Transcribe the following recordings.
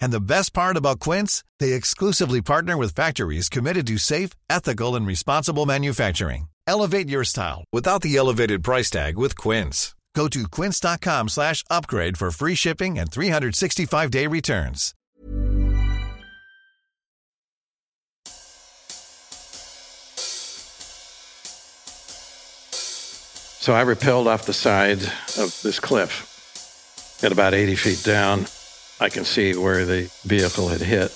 And the best part about Quince, they exclusively partner with factories committed to safe, ethical, and responsible manufacturing. Elevate your style without the elevated price tag with Quince. Go to quince.com slash upgrade for free shipping and 365-day returns. So I rappelled off the side of this cliff. At about 80 feet down, I can see where the vehicle had hit.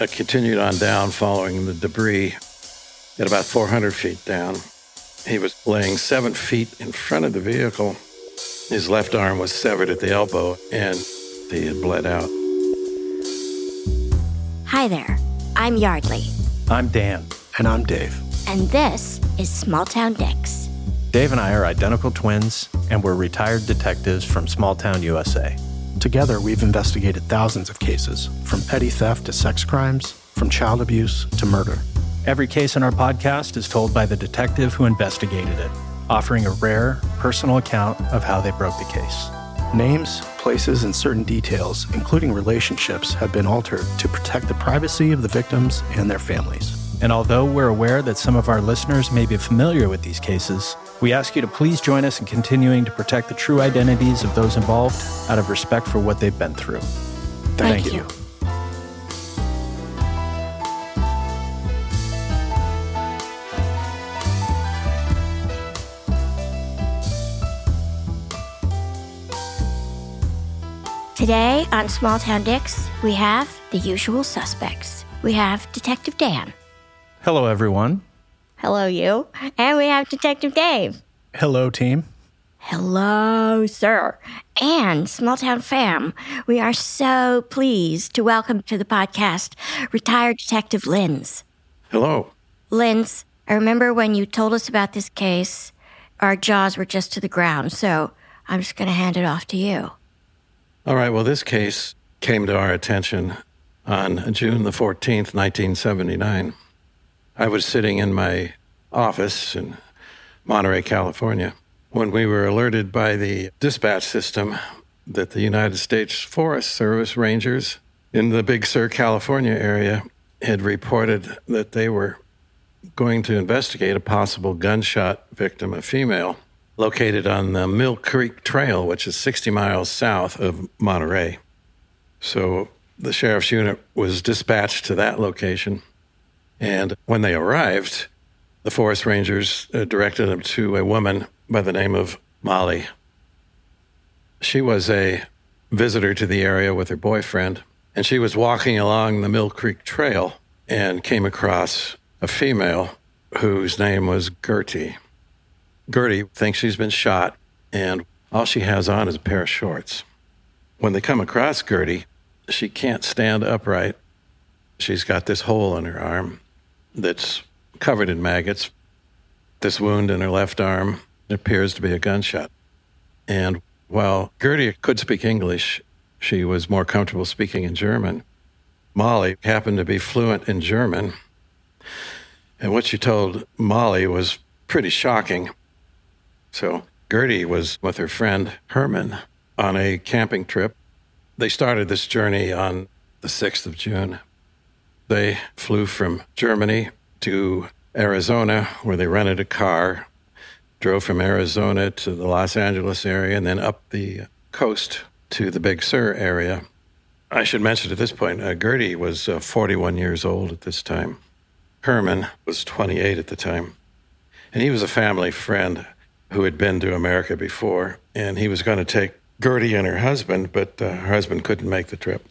I continued on down following the debris. At about 400 feet down, he was laying seven feet in front of the vehicle. His left arm was severed at the elbow and he had bled out. Hi there. I'm Yardley, I'm Dan. And I'm Dave. and this is Small Town Dicks. Dave and I are identical twins, and we're retired detectives from Small Town USA. Together, we've investigated thousands of cases, from petty theft to sex crimes, from child abuse to murder. Every case in our podcast is told by the detective who investigated it, offering a rare, personal account of how they broke the case. Names, places, and certain details, including relationships, have been altered to protect the privacy of the victims and their families. And although we're aware that some of our listeners may be familiar with these cases, we ask you to please join us in continuing to protect the true identities of those involved out of respect for what they've been through. Thank, Thank you. you. Today on Small Town Dicks, we have the usual suspects. We have Detective Dan. Hello, everyone. Hello, you. And we have Detective Dave. Hello, team. Hello, sir. And Small Town Fam, we are so pleased to welcome to the podcast retired Detective Linz. Hello. Linz, I remember when you told us about this case, our jaws were just to the ground, so I'm just going to hand it off to you. All right, well, this case came to our attention on June the 14th, 1979. I was sitting in my office in Monterey, California, when we were alerted by the dispatch system that the United States Forest Service Rangers in the Big Sur, California area had reported that they were going to investigate a possible gunshot victim, a female, located on the Mill Creek Trail, which is 60 miles south of Monterey. So the sheriff's unit was dispatched to that location. And when they arrived, the forest rangers uh, directed them to a woman by the name of Molly. She was a visitor to the area with her boyfriend, and she was walking along the Mill Creek Trail and came across a female whose name was Gertie. Gertie thinks she's been shot, and all she has on is a pair of shorts. When they come across Gertie, she can't stand upright. She's got this hole in her arm that's covered in maggots. This wound in her left arm appears to be a gunshot. And while Gertie could speak English, she was more comfortable speaking in German. Molly happened to be fluent in German. And what she told Molly was pretty shocking. So Gertie was with her friend Herman on a camping trip. They started this journey on the 6th of June. They flew from Germany to Arizona, where they rented a car, drove from Arizona to the Los Angeles area, and then up the coast to the Big Sur area. I should mention at this point, uh, Gertie was uh, 41 years old at this time. Herman was 28 at the time. And he was a family friend who had been to America before. And he was going to take Gertie and her husband, but uh, her husband couldn't make the trip.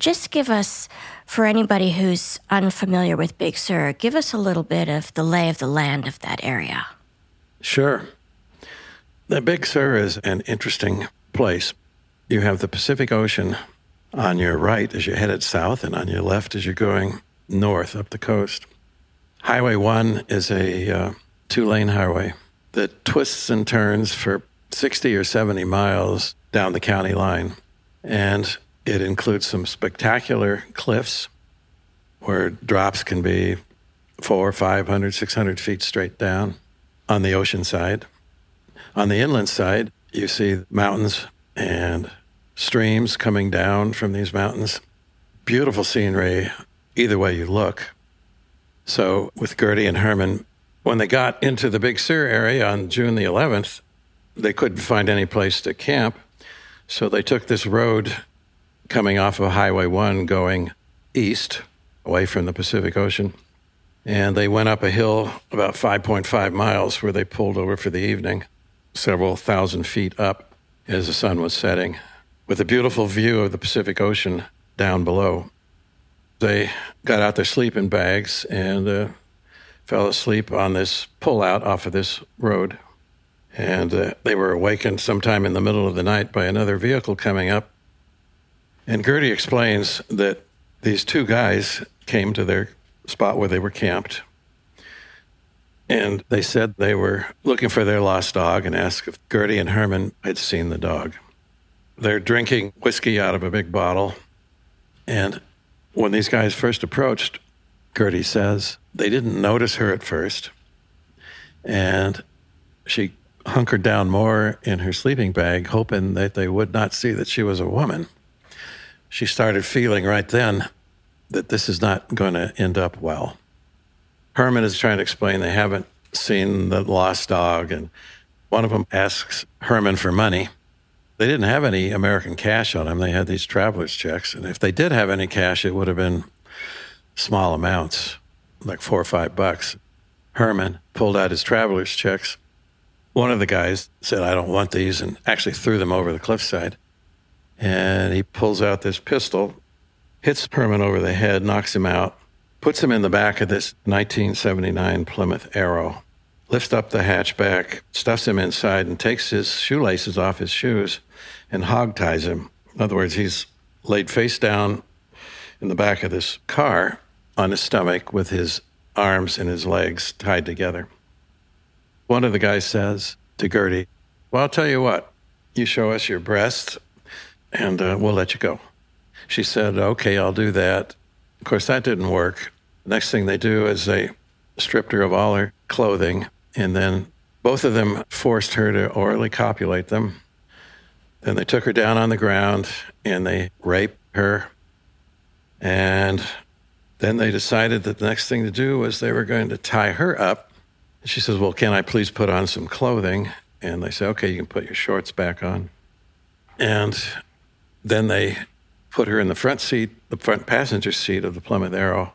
Just give us, for anybody who's unfamiliar with Big Sur, give us a little bit of the lay of the land of that area. Sure. The Big Sur is an interesting place. You have the Pacific Ocean on your right as you're headed south, and on your left as you're going north up the coast. Highway 1 is a uh, two lane highway that twists and turns for 60 or 70 miles down the county line. And it includes some spectacular cliffs where drops can be four, 500, 600 feet straight down on the ocean side. On the inland side, you see mountains and streams coming down from these mountains. Beautiful scenery, either way you look. So, with Gertie and Herman, when they got into the Big Sur area on June the 11th, they couldn't find any place to camp. So, they took this road coming off of Highway 1 going east, away from the Pacific Ocean. And they went up a hill about 5.5 miles where they pulled over for the evening, several thousand feet up as the sun was setting, with a beautiful view of the Pacific Ocean down below. They got out their sleeping bags and uh, fell asleep on this pullout off of this road. And uh, they were awakened sometime in the middle of the night by another vehicle coming up. And Gertie explains that these two guys came to their spot where they were camped. And they said they were looking for their lost dog and asked if Gertie and Herman had seen the dog. They're drinking whiskey out of a big bottle. And when these guys first approached, Gertie says they didn't notice her at first. And she hunkered down more in her sleeping bag, hoping that they would not see that she was a woman. She started feeling right then that this is not going to end up well. Herman is trying to explain they haven't seen the lost dog, and one of them asks Herman for money. They didn't have any American cash on them. They had these traveler's checks. And if they did have any cash, it would have been small amounts, like four or five bucks. Herman pulled out his traveler's checks. One of the guys said, I don't want these, and actually threw them over the cliffside. And he pulls out this pistol, hits Herman over the head, knocks him out, puts him in the back of this 1979 Plymouth Arrow, lifts up the hatchback, stuffs him inside, and takes his shoelaces off his shoes and hog ties him. In other words, he's laid face down in the back of this car on his stomach with his arms and his legs tied together. One of the guys says to Gertie, Well, I'll tell you what, you show us your breasts and uh, we'll let you go. She said, Okay, I'll do that. Of course, that didn't work. Next thing they do is they stripped her of all her clothing, and then both of them forced her to orally copulate them. Then they took her down on the ground and they raped her. And then they decided that the next thing to do was they were going to tie her up. She says, Well, can I please put on some clothing? And they say, Okay, you can put your shorts back on. And then they put her in the front seat, the front passenger seat of the Plymouth Arrow.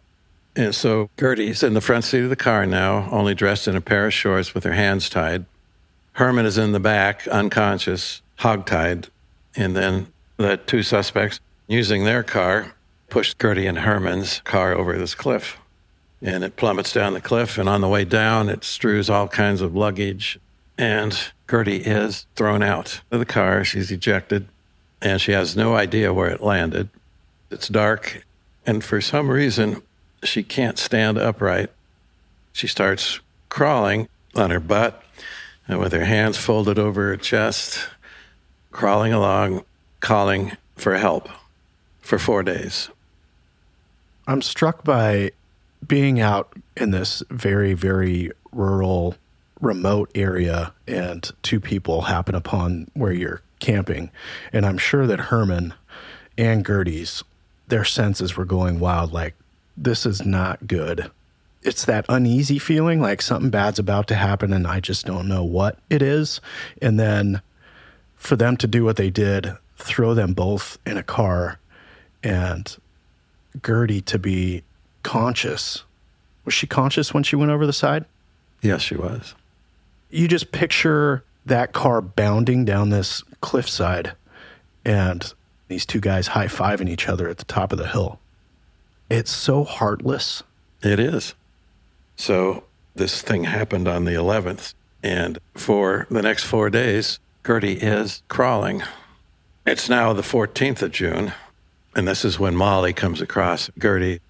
And so Gertie's in the front seat of the car now, only dressed in a pair of shorts with her hands tied. Herman is in the back, unconscious, hogtied. And then the two suspects, using their car, pushed Gertie and Herman's car over this cliff. And it plummets down the cliff. And on the way down, it strews all kinds of luggage. And Gertie is thrown out of the car. She's ejected and she has no idea where it landed. It's dark, and for some reason, she can't stand upright. She starts crawling on her butt and with her hands folded over her chest, crawling along, calling for help for four days. I'm struck by being out in this very, very rural, remote area, and two people happen upon where you're camping. And I'm sure that Herman and Gertie's, their senses were going wild like, this is not good. It's that uneasy feeling like something bad's about to happen and I just don't know what it is. And then for them to do what they did, throw them both in a car and Gertie to be conscious. Was she conscious when she went over the side? Yes, she was. You just picture that car bounding down this cliffside and these two guys high fiving each other at the top of the hill. It's so heartless. It is. So this thing happened on the 11th. And for the next four days, Gertie is crawling. It's now the 14th of June. And this is when Molly comes across Gertie.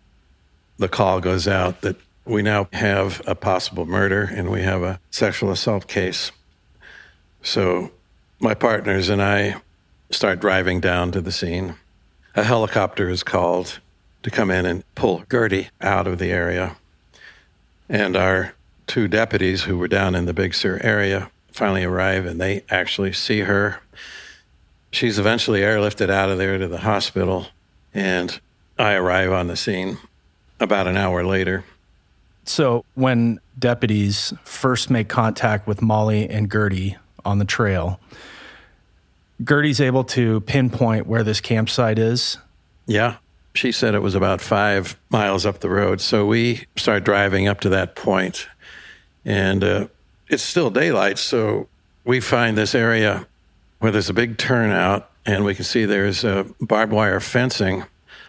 The call goes out that we now have a possible murder and we have a sexual assault case. So my partners and I start driving down to the scene. A helicopter is called to come in and pull Gertie out of the area. And our two deputies who were down in the Big Sur area finally arrive and they actually see her. She's eventually airlifted out of there to the hospital, and I arrive on the scene about an hour later. So, when deputies first make contact with Molly and Gertie on the trail, Gertie's able to pinpoint where this campsite is. Yeah, she said it was about five miles up the road. So we start driving up to that point, and uh, it's still daylight. So we find this area where there's a big turnout, and we can see there's a barbed wire fencing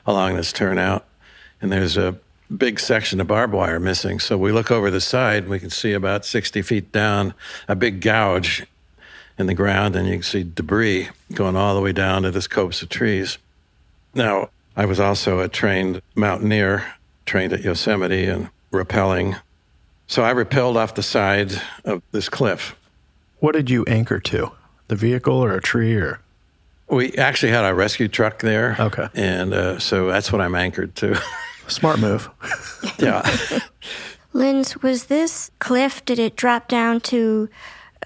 along this turnout, and there's a big section of barbed wire missing. So we look over the side, and we can see about 60 feet down a big gouge in the ground, and you can see debris going all the way down to this copse of trees. Now, I was also a trained mountaineer, trained at Yosemite and rappelling. So I rappelled off the side of this cliff. What did you anchor to? The vehicle or a tree or? We actually had a rescue truck there. Okay. And uh, so that's what I'm anchored to. Smart move. yeah. Linz, was this cliff, did it drop down to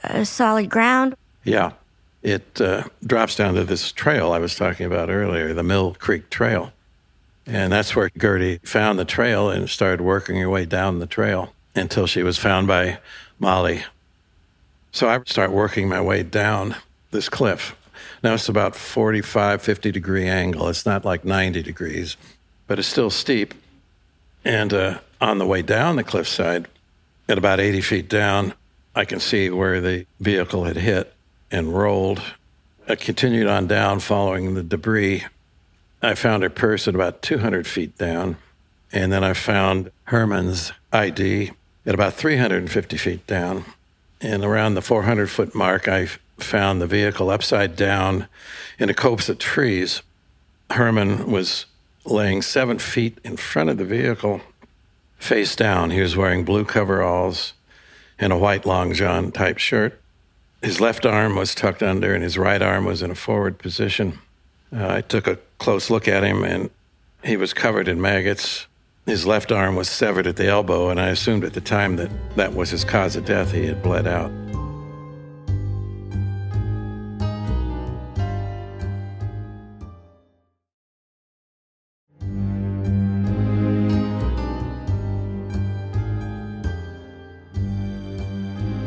uh, solid ground? Yeah. It uh, drops down to this trail I was talking about earlier, the Mill Creek Trail. And that's where Gertie found the trail and started working her way down the trail until she was found by Molly. So I start working my way down this cliff. Now it's about 45, 50 degree angle. It's not like 90 degrees, but it's still steep. And uh, on the way down the cliffside, at about 80 feet down, I can see where the vehicle had hit and rolled. I uh, continued on down following the debris. I found purse at about 200 feet down. And then I found Herman's ID at about 350 feet down. And around the 400 foot mark, I found the vehicle upside down in a copse of trees. Herman was laying seven feet in front of the vehicle, face down. He was wearing blue coveralls and a white long john type shirt. His left arm was tucked under, and his right arm was in a forward position. Uh, I took a close look at him, and he was covered in maggots. His left arm was severed at the elbow, and I assumed at the time that that was his cause of death. He had bled out.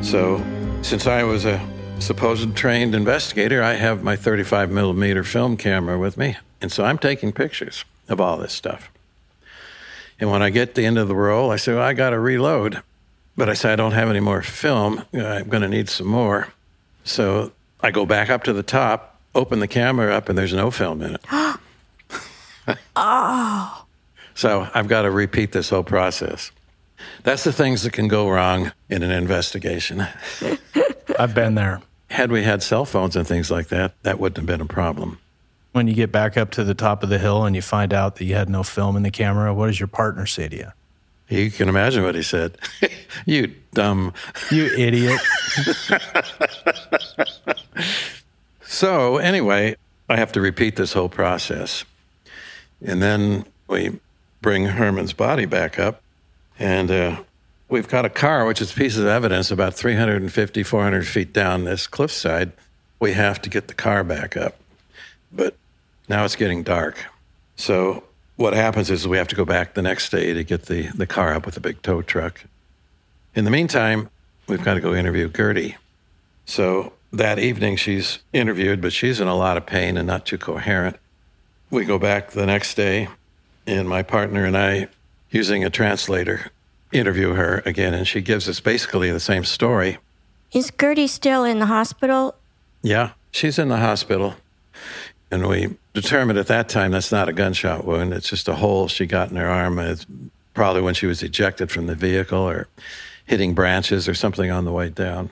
So, since I was a supposed trained investigator, I have my 35 millimeter film camera with me. And so I'm taking pictures of all this stuff. And when I get to the end of the roll, I say, well, I got to reload. But I say, I don't have any more film. I'm going to need some more. So I go back up to the top, open the camera up, and there's no film in it. oh. So I've got to repeat this whole process. That's the things that can go wrong in an investigation. I've been there. Had we had cell phones and things like that, that wouldn't have been a problem. When you get back up to the top of the hill and you find out that you had no film in the camera, what does your partner say to you? You can imagine what he said. you dumb. You idiot. so, anyway, I have to repeat this whole process. And then we bring Herman's body back up, and uh, we've got a car, which is pieces of evidence about 350, 400 feet down this cliffside. We have to get the car back up. But now it's getting dark. So what happens is we have to go back the next day to get the, the car up with a big tow truck. In the meantime, we've got to go interview Gertie. So that evening she's interviewed, but she's in a lot of pain and not too coherent. We go back the next day, and my partner and I, using a translator, interview her again, and she gives us basically the same story. Is Gertie still in the hospital? Yeah, she's in the hospital. And we determined at that time that's not a gunshot wound. It's just a hole she got in her arm. It's probably when she was ejected from the vehicle or hitting branches or something on the way down.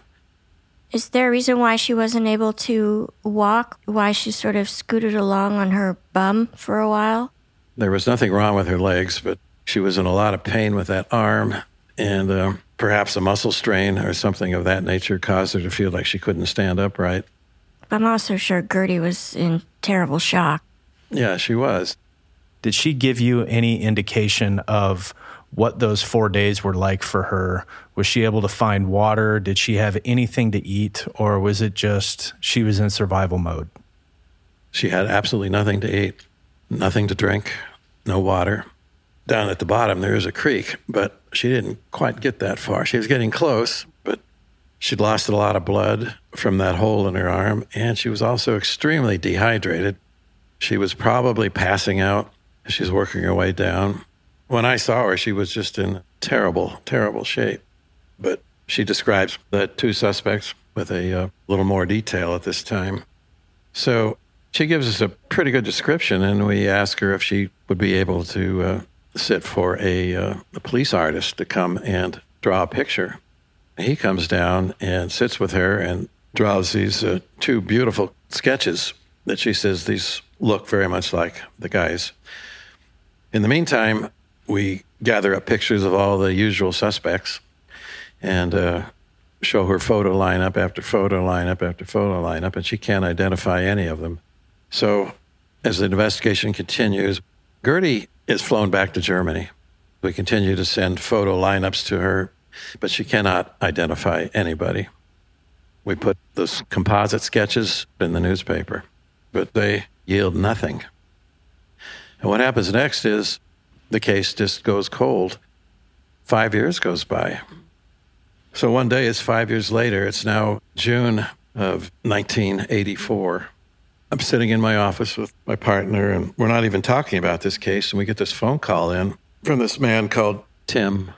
Is there a reason why she wasn't able to walk? Why she sort of scooted along on her bum for a while? There was nothing wrong with her legs, but she was in a lot of pain with that arm, and uh, perhaps a muscle strain or something of that nature caused her to feel like she couldn't stand upright. I'm also sure Gertie was in terrible shock. Yeah, she was. Did she give you any indication of what those four days were like for her? Was she able to find water? Did she have anything to eat? Or was it just she was in survival mode? She had absolutely nothing to eat, nothing to drink, no water. Down at the bottom, there is a creek, but she didn't quite get that far. She was getting close, but she'd lost a lot of blood from that hole in her arm, and she was also extremely dehydrated. She was probably passing out as she's working her way down. When I saw her, she was just in terrible, terrible shape. But she describes the two suspects with a uh, little more detail at this time. So she gives us a pretty good description, and we ask her if she would be able to uh, sit for a, uh, a police artist to come and draw a picture. He comes down and sits with her and draws these uh, two beautiful sketches that she says these look very much like the guys. In the meantime, we gather up pictures of all the usual suspects and uh, show her photo lineup after photo lineup after photo lineup, and she can't identify any of them. So, as the investigation continues, Gertie is flown back to Germany. We continue to send photo lineups to her, but she cannot identify anybody. We put those composite sketches in the newspaper, but they yield nothing. And what happens next is the case just goes cold. Five years goes by. So one day, it's five years later. It's now June of 1984. I'm sitting in my office with my partner, and we're not even talking about this case. And we get this phone call in from this man called Tim.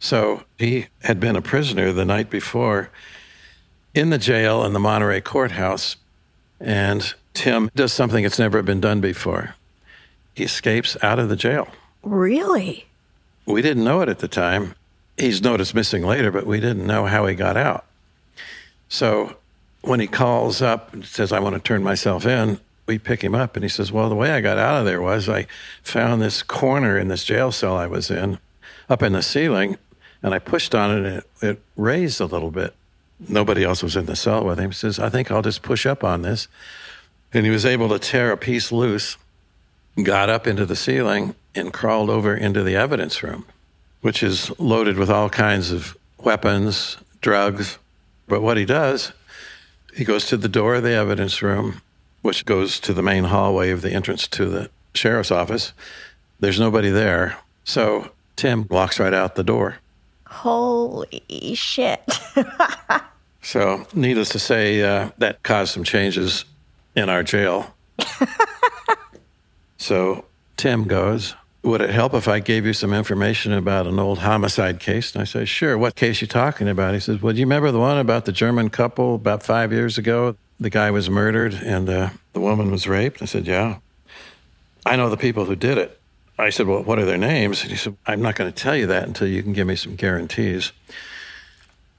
So he had been a prisoner the night before in the jail in the Monterey courthouse. And Tim does something that's never been done before. He escapes out of the jail. Really? We didn't know it at the time. He's noticed missing later, but we didn't know how he got out. So when he calls up and says, I want to turn myself in, we pick him up and he says, Well, the way I got out of there was I found this corner in this jail cell I was in up in the ceiling and I pushed on it and it, it raised a little bit. Nobody else was in the cell with him. He says, I think I'll just push up on this. And he was able to tear a piece loose, got up into the ceiling, and crawled over into the evidence room, which is loaded with all kinds of weapons, drugs. But what he does, he goes to the door of the evidence room, which goes to the main hallway of the entrance to the sheriff's office. There's nobody there. So Tim walks right out the door. Holy shit. So, needless to say, uh, that caused some changes in our jail. so, Tim goes, Would it help if I gave you some information about an old homicide case? And I say, Sure. What case you talking about? He says, Well, do you remember the one about the German couple about five years ago? The guy was murdered and uh, the woman was raped. I said, Yeah. I know the people who did it. I said, Well, what are their names? And he said, I'm not going to tell you that until you can give me some guarantees.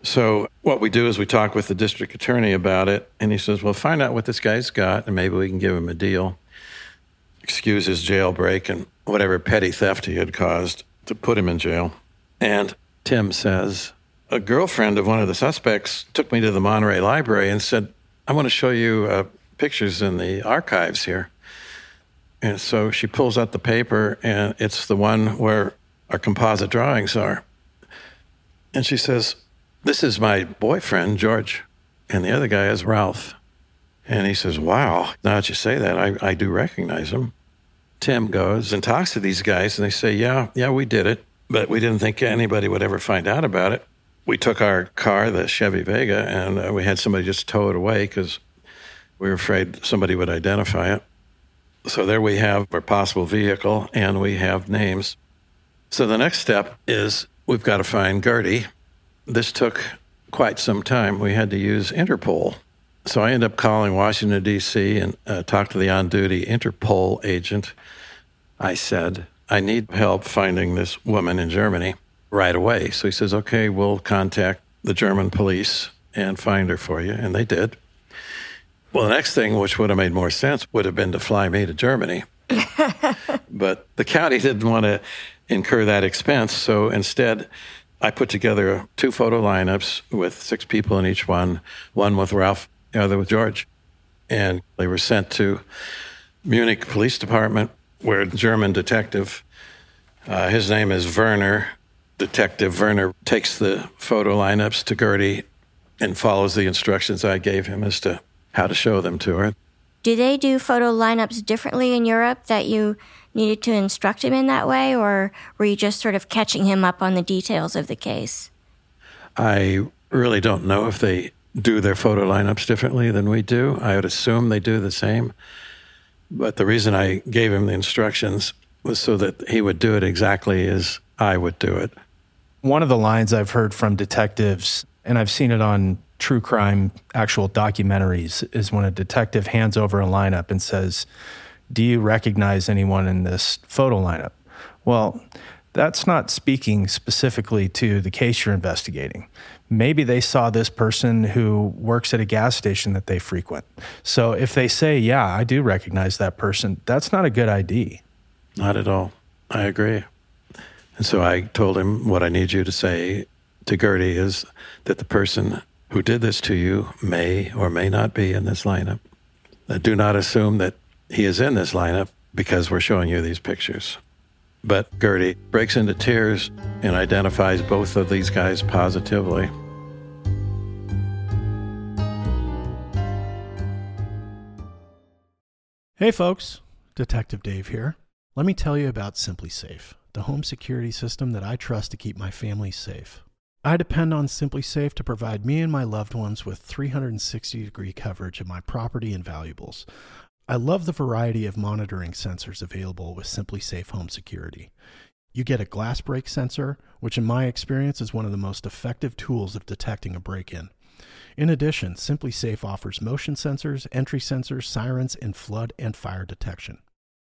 So, what we do is we talk with the district attorney about it, and he says, Well, find out what this guy's got, and maybe we can give him a deal. Excuse his jailbreak and whatever petty theft he had caused to put him in jail. And Tim says, A girlfriend of one of the suspects took me to the Monterey Library and said, I want to show you uh, pictures in the archives here. And so she pulls out the paper, and it's the one where our composite drawings are. And she says, This is my boyfriend, George. And the other guy is Ralph. And he says, Wow, now that you say that, I, I do recognize him. Tim goes and talks to these guys, and they say, Yeah, yeah, we did it, but we didn't think anybody would ever find out about it. We took our car, the Chevy Vega, and uh, we had somebody just tow it away because we were afraid somebody would identify it. So there we have our possible vehicle and we have names. So the next step is we've got to find Gertie. This took quite some time. We had to use Interpol. So I end up calling Washington, D.C., and uh, talk to the on duty Interpol agent. I said, I need help finding this woman in Germany right away. So he says, okay, we'll contact the German police and find her for you. And they did. Well, the next thing, which would have made more sense, would have been to fly me to Germany. but the county didn't want to incur that expense. So instead, I put together two photo lineups with six people in each one, one with Ralph, the other with George. And they were sent to Munich Police Department, where a German detective, uh, his name is Werner, Detective Werner takes the photo lineups to Gertie and follows the instructions I gave him as to how to show them to her. Do they do photo lineups differently in Europe that you needed to instruct him in that way, or were you just sort of catching him up on the details of the case? I really don't know if they do their photo lineups differently than we do. I would assume they do the same. But the reason I gave him the instructions was so that he would do it exactly as I would do it. One of the lines I've heard from detectives, and I've seen it on true crime actual documentaries, is when a detective hands over a lineup and says, Do you recognize anyone in this photo lineup? Well, that's not speaking specifically to the case you're investigating. Maybe they saw this person who works at a gas station that they frequent. So if they say, Yeah, I do recognize that person, that's not a good ID. Not at all. I agree. And so I told him what I need you to say to Gertie is that the person who did this to you may or may not be in this lineup. Uh, do not assume that he is in this lineup because we're showing you these pictures. But Gertie breaks into tears and identifies both of these guys positively. Hey, folks. Detective Dave here. Let me tell you about SimpliSafe the home security system that I trust to keep my family safe. I depend on SimpliSafe to provide me and my loved ones with 360 degree coverage of my property and valuables. I love the variety of monitoring sensors available with SimpliSafe Home Security. You get a glass break sensor, which in my experience is one of the most effective tools of detecting a break in. In addition, SimpliSafe offers motion sensors, entry sensors, sirens, and flood and fire detection.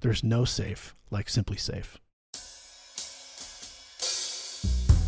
There's no safe like SimpliSafe.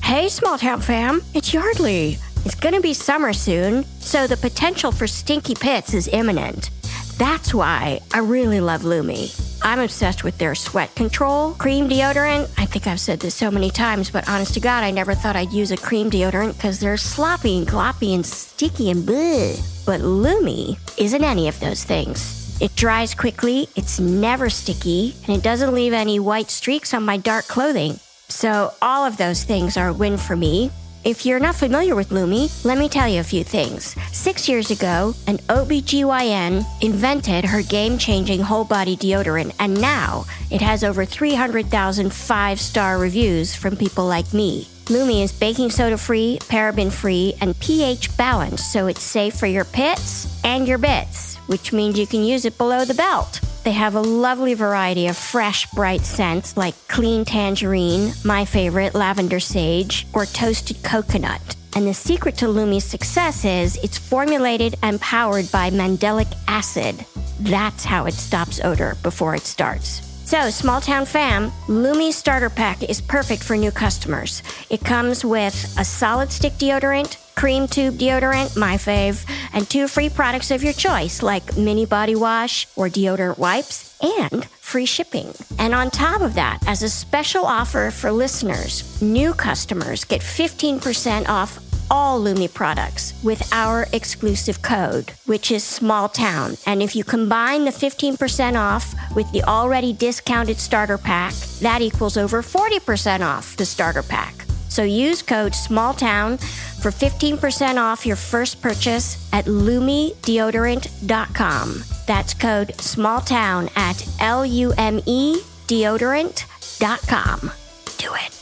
Hey, small town fam, it's Yardley. It's gonna be summer soon, so the potential for stinky pits is imminent. That's why I really love Lume. I'm obsessed with their sweat control cream deodorant. I think I've said this so many times, but honest to God, I never thought I'd use a cream deodorant because they're sloppy and gloppy and sticky and bleh. But Lume isn't any of those things. It dries quickly, it's never sticky, and it doesn't leave any white streaks on my dark clothing. So, all of those things are a win for me. If you're not familiar with Lume, let me tell you a few things. Six years ago, an OBGYN invented her game changing whole body deodorant, and now it has over 300,000 five star reviews from people like me. Lume is baking soda free, paraben free, and pH balanced, so it's safe for your pits and your bits which means you can use it below the belt. They have a lovely variety of fresh, bright scents like clean tangerine, my favorite, lavender sage, or toasted coconut. And the secret to Lume's success is it's formulated and powered by mandelic acid. That's how it stops odor before it starts. So, small town fam, Lume starter pack is perfect for new customers. It comes with a solid stick deodorant, cream tube deodorant, my fave, and two free products of your choice like mini body wash or deodorant wipes and free shipping. And on top of that, as a special offer for listeners, new customers get 15% off all Lume products with our exclusive code, which is small town. And if you combine the 15% off with the already discounted starter pack, that equals over 40% off the starter pack. So use code SMALLTOWN for 15% off your first purchase at lumedeodorant.com. That's code SMALLTOWN at L U M E deodorant.com. Do it.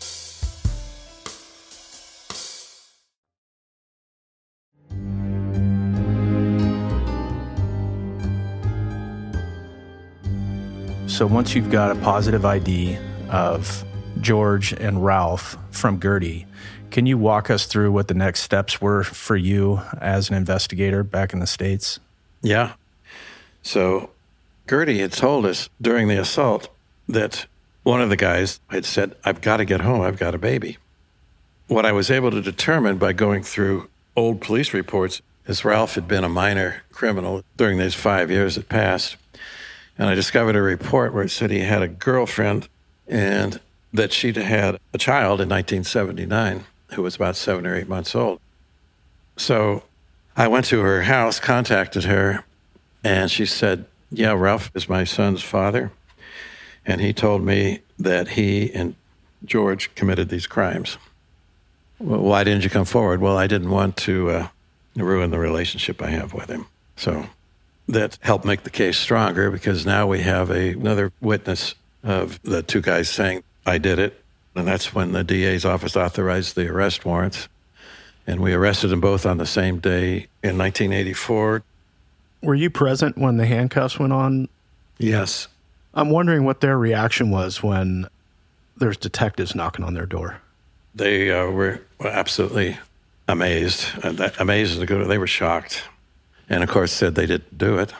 So once you've got a positive ID of George and Ralph from Gertie, can you walk us through what the next steps were for you as an investigator back in the States? Yeah. So Gertie had told us during the assault that one of the guys had said, I've got to get home. I've got a baby. What I was able to determine by going through old police reports is Ralph had been a minor criminal during these five years that passed. And I discovered a report where it said he had a girlfriend and that she'd had a child in 1979 who was about seven or eight months old. So I went to her house, contacted her, and she said, Yeah, Ralph is my son's father. And he told me that he and George committed these crimes. Well, why didn't you come forward? Well, I didn't want to uh, ruin the relationship I have with him. So that helped make the case stronger because now we have a, another witness of the two guys saying, I did it. And that's when the DA's office authorized the arrest warrants. And we arrested them both on the same day in 1984. Were you present when the handcuffs went on? Yes. I'm wondering what their reaction was when there's detectives knocking on their door. They uh, were absolutely amazed. Uh, amazed to go. They were shocked, and of course said they didn't do it.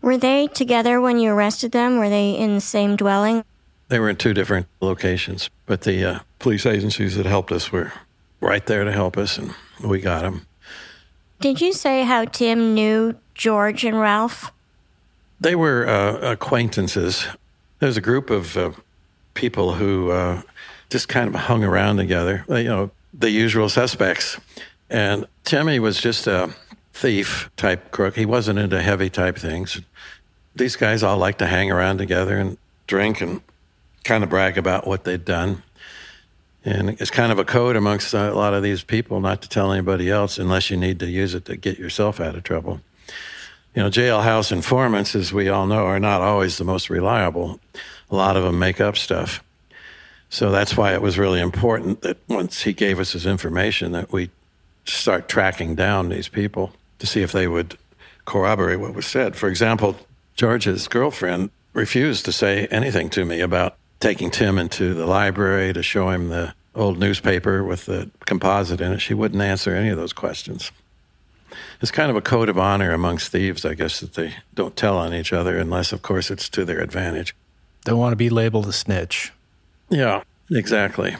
Were they together when you arrested them? Were they in the same dwelling? They were in two different locations, but the uh, police agencies that helped us were right there to help us, and we got them. Did you say how Tim knew George and Ralph? They were uh, acquaintances. There's a group of uh, people who uh, just kind of hung around together, you know, the usual suspects. And Timmy was just a thief type crook. He wasn't into heavy type things. These guys all like to hang around together and drink and kind of brag about what they'd done. And it's kind of a code amongst uh, a lot of these people not to tell anybody else unless you need to use it to get yourself out of trouble. You know, jailhouse informants, as we all know, are not always the most reliable. A lot of them make up stuff. So that's why it was really important that once he gave us his information that we start tracking down these people to see if they would corroborate what was said. For example, George's girlfriend refused to say anything to me about taking Tim into the library to show him the old newspaper with the composite in it. She wouldn't answer any of those questions. It's kind of a code of honor amongst thieves, I guess, that they don't tell on each other unless, of course, it's to their advantage. Don't want to be labeled a snitch. Yeah, exactly.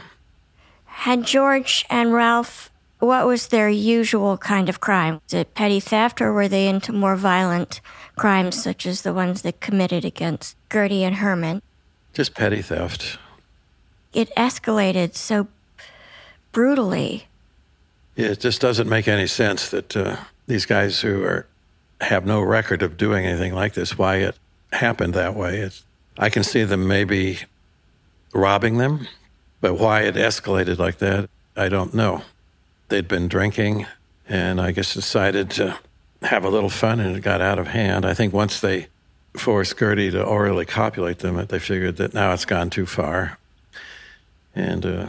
Had George and Ralph, what was their usual kind of crime? Was it petty theft or were they into more violent crimes such as the ones they committed against Gertie and Herman? Just petty theft. It escalated so brutally. Yeah, It just doesn't make any sense that uh, these guys who are have no record of doing anything like this, why it happened that way. It's, I can see them maybe robbing them, but why it escalated like that, I don't know. They'd been drinking and I guess decided to have a little fun and it got out of hand. I think once they forced Gertie to orally copulate them, they figured that now it's gone too far. And uh,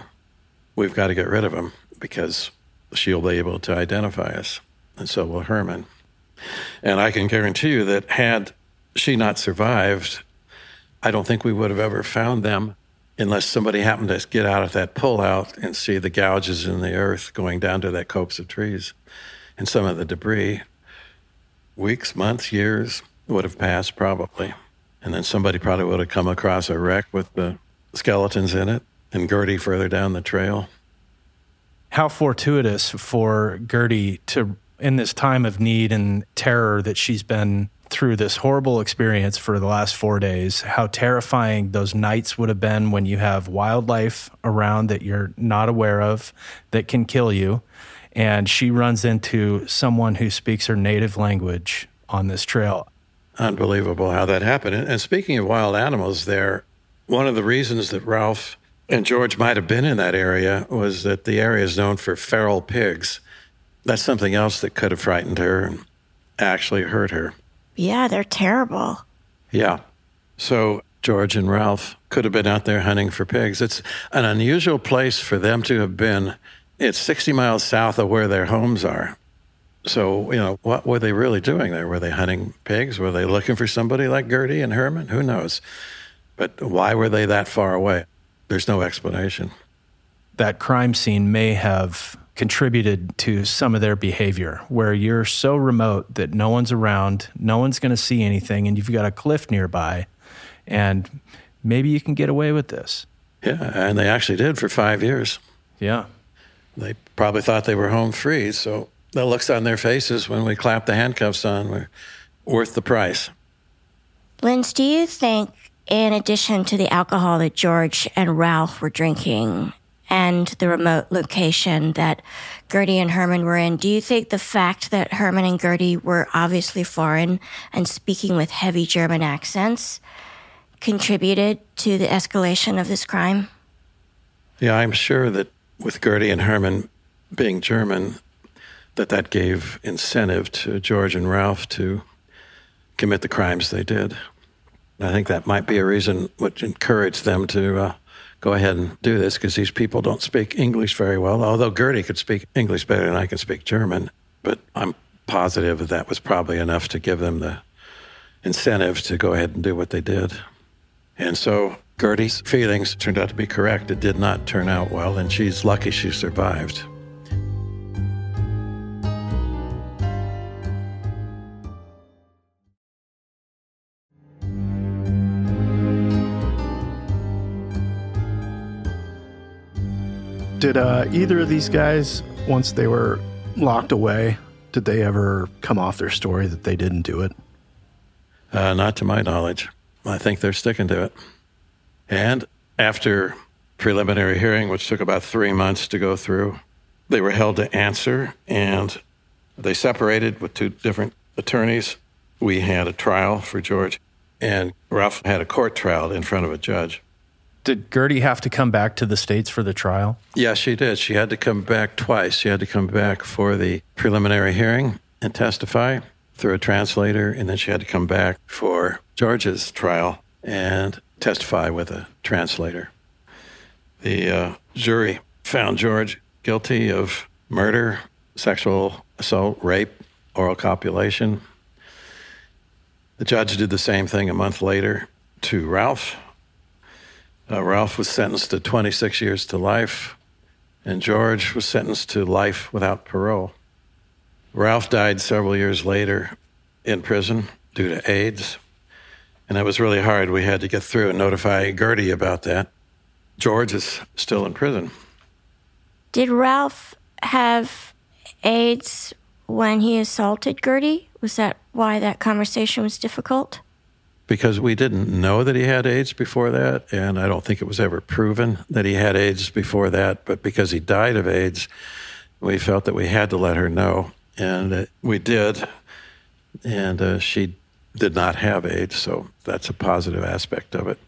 we've got to get rid of him because she'll be able to identify us, and so will Herman. And I can guarantee you that had she not survived, I don't think we would have ever found them unless somebody happened to get out of that pullout and see the gouges in the earth going down to that copse of trees and some of the debris. Weeks, months, years would have passed probably. And then somebody probably would have come across a wreck with the skeletons in it and Gertie further down the trail. How fortuitous for Gertie to, in this time of need and terror that she's been through this horrible experience for the last four days, how terrifying those nights would have been when you have wildlife around that you're not aware of that can kill you. And she runs into someone who speaks her native language on this trail. Unbelievable how that happened. And speaking of wild animals, there, one of the reasons that Ralph and George might have been in that area was that the area is known for feral pigs. That's something else that could have frightened her and actually hurt her. Yeah, they're terrible. Yeah. So George and Ralph could have been out there hunting for pigs. It's an unusual place for them to have been. It's 60 miles south of where their homes are. So, you know, what were they really doing there? Were they hunting pigs? Were they looking for somebody like Gertie and Herman? Who knows? But why were they that far away? There's no explanation. That crime scene may have contributed to some of their behavior where you're so remote that no one's around, no one's going to see anything, and you've got a cliff nearby, and maybe you can get away with this. Yeah, and they actually did for five years. Yeah. They probably thought they were home free, so the looks on their faces when we clapped the handcuffs on were worth the price. Linz, do you think, in addition to the alcohol that George and Ralph were drinking and the remote location that Gertie and Herman were in, do you think the fact that Herman and Gertie were obviously foreign and speaking with heavy German accents contributed to the escalation of this crime? Yeah, I'm sure that with Gertie and Herman being German, that that gave incentive to George and Ralph to commit the crimes they did. I think that might be a reason which encouraged them to uh, go ahead and do this because these people don't speak English very well. Although Gertie could speak English better than I can speak German, but I'm positive that that was probably enough to give them the incentive to go ahead and do what they did. And so Gertie's feelings turned out to be correct. It did not turn out well, and she's lucky she survived. Did uh, either of these guys, once they were locked away, did they ever come off their story that they didn't do it? Uh, not to my knowledge. I think they're sticking to it. And after preliminary hearing, which took about three months to go through, they were held to answer and they separated with two different attorneys. We had a trial for George, and Ralph had a court trial in front of a judge. Did Gertie have to come back to the States for the trial? Yeah, she did. She had to come back twice. She had to come back for the preliminary hearing and testify through a translator, and then she had to come back for George's trial and testify with a translator. The uh, jury found George guilty of murder, sexual assault, rape, oral copulation. The judge did the same thing a month later to Ralph. Uh, Ralph was sentenced to 26 years to life, and George was sentenced to life without parole. Ralph died several years later in prison due to AIDS, and that was really hard. We had to get through and notify Gertie about that. George is still in prison. Did Ralph have AIDS when he assaulted Gertie? Was that why that conversation was difficult? Because we didn't know that he had AIDS before that, and I don't think it was ever proven that he had AIDS before that, but because he died of AIDS, we felt that we had to let her know, and we did. And uh, she did not have AIDS, so that's a positive aspect of it.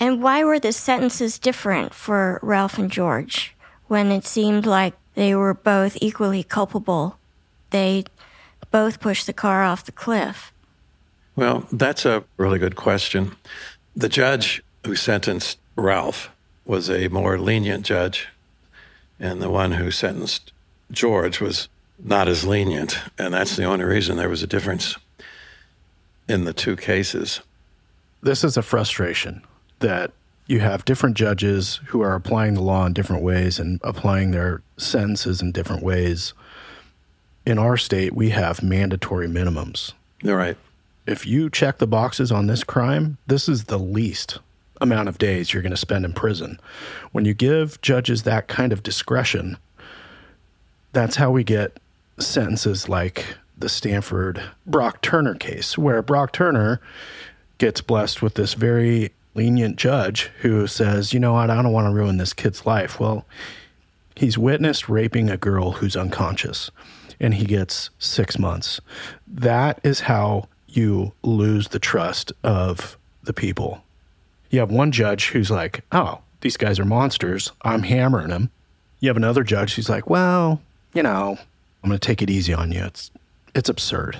And why were the sentences different for Ralph and George when it seemed like they were both equally culpable? They both pushed the car off the cliff. Well, that's a really good question. The judge who sentenced Ralph was a more lenient judge, and the one who sentenced George was not as lenient. And that's the only reason there was a difference in the two cases. This is a frustration that you have different judges who are applying the law in different ways and applying their sentences in different ways. In our state, we have mandatory minimums. You're right. If you check the boxes on this crime, this is the least amount of days you're going to spend in prison. When you give judges that kind of discretion, that's how we get sentences like the Stanford Brock Turner case, where Brock Turner gets blessed with this very lenient judge who says, you know what, I don't want to ruin this kid's life. Well, he's witnessed raping a girl who's unconscious and he gets six months. That is how you lose the trust of the people. You have one judge who's like, oh, these guys are monsters. I'm hammering them. You have another judge who's like, well, you know, I'm going to take it easy on you. It's it's absurd.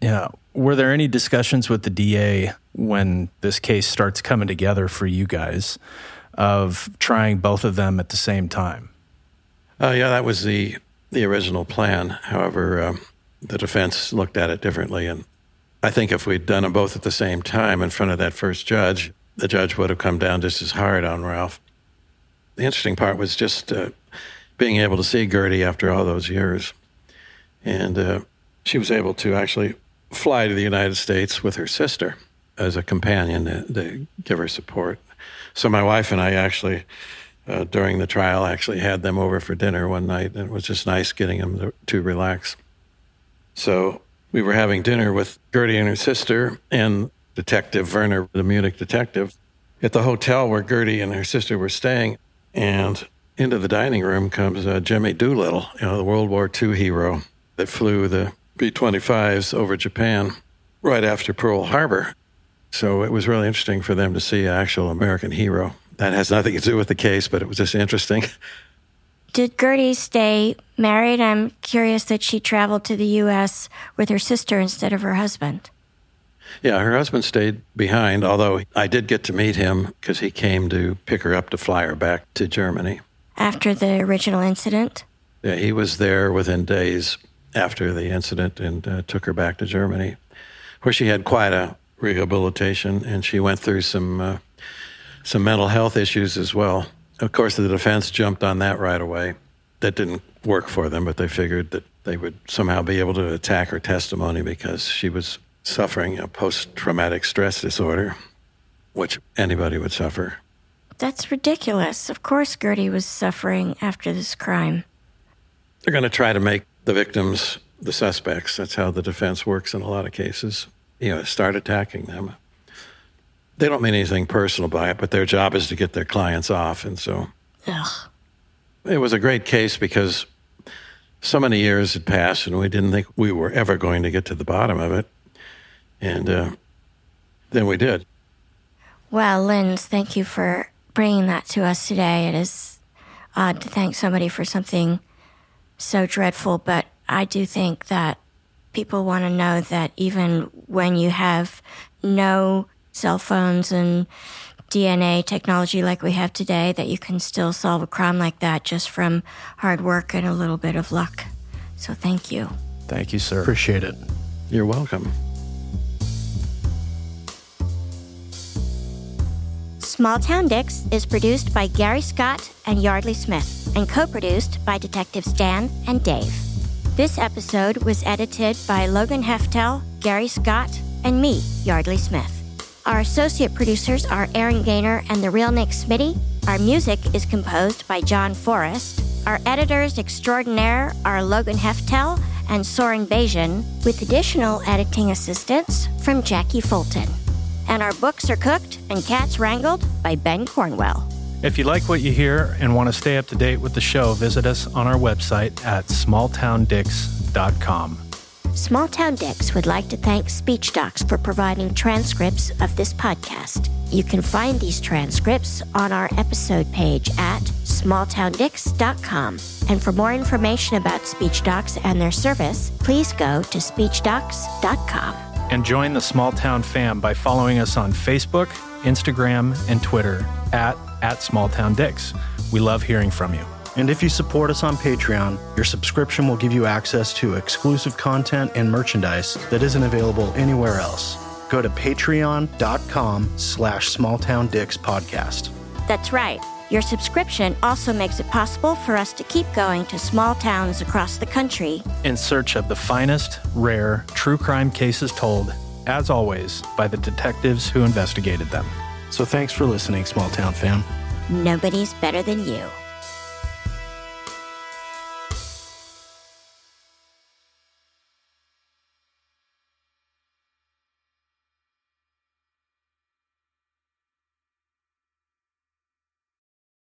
Yeah. Were there any discussions with the DA when this case starts coming together for you guys of trying both of them at the same time? Uh, yeah, that was the the original plan. However, um, the defense looked at it differently, and I think if we'd done them both at the same time in front of that first judge, the judge would have come down just as hard on Ralph. The interesting part was just uh, being able to see Gertie after all those years, and uh, she was able to actually fly to the United States with her sister as a companion to, to give her support. So my wife and I actually, uh, during the trial, actually had them over for dinner one night, and it was just nice getting them to, to relax. So we were having dinner with Gertie and her sister and Detective Werner, the Munich detective, at the hotel where Gertie and her sister were staying. And into the dining room comes uh, Jimmy Doolittle, you know, the World War II hero that flew the B 25s over Japan right after Pearl Harbor. So it was really interesting for them to see an actual American hero. That has nothing to do with the case, but it was just interesting. Did Gertie stay married? I'm curious that she traveled to the U.S. with her sister instead of her husband. Yeah, her husband stayed behind, although I did get to meet him because he came to pick her up to fly her back to Germany. After the original incident? Yeah, he was there within days after the incident and uh, took her back to Germany, where she had quite a rehabilitation and she went through some uh, some mental health issues as well. Of course, the defense jumped on that right away. That didn't work for them, but they figured that they would somehow be able to attack her testimony because she was suffering a post traumatic stress disorder, which anybody would suffer. That's ridiculous. Of course, Gertie was suffering after this crime. They're going to try to make the victims the suspects. That's how the defense works in a lot of cases. You know, start attacking them. They don't mean anything personal by it, but their job is to get their clients off. And so Ugh. it was a great case because so many years had passed and we didn't think we were ever going to get to the bottom of it. And uh, then we did. Well, Linz, thank you for bringing that to us today. It is odd to thank somebody for something so dreadful, but I do think that people want to know that even when you have no cell phones and DNA technology like we have today, that you can still solve a crime like that just from hard work and a little bit of luck. So thank you. Thank you, sir. Appreciate it. You're welcome. Small Town Dicks is produced by Gary Scott and Yardley Smith and co produced by Detectives Dan and Dave. This episode was edited by Logan Heftel, Gary Scott, and me, Yardley Smith. Our associate producers are Aaron Gaynor and the real Nick Smitty. Our music is composed by John Forrest. Our editors extraordinaire are Logan Heftel and Soren Bajan, with additional editing assistance from Jackie Fulton. And our books are cooked and cats wrangled by Ben Cornwell. If you like what you hear and want to stay up to date with the show, visit us on our website at smalltowndicks.com. Small Town Dicks would like to thank SpeechDocs for providing transcripts of this podcast. You can find these transcripts on our episode page at smalltowndicks.com. And for more information about SpeechDocs and their service, please go to speechdocs.com. And join the Small Town fam by following us on Facebook, Instagram, and Twitter at, at Small Town Dicks. We love hearing from you. And if you support us on Patreon, your subscription will give you access to exclusive content and merchandise that isn't available anywhere else. Go to patreon.com slash smalltowndickspodcast. That's right. Your subscription also makes it possible for us to keep going to small towns across the country In search of the finest, rare, true crime cases told, as always, by the detectives who investigated them. So thanks for listening, Small Town fam. Nobody's better than you.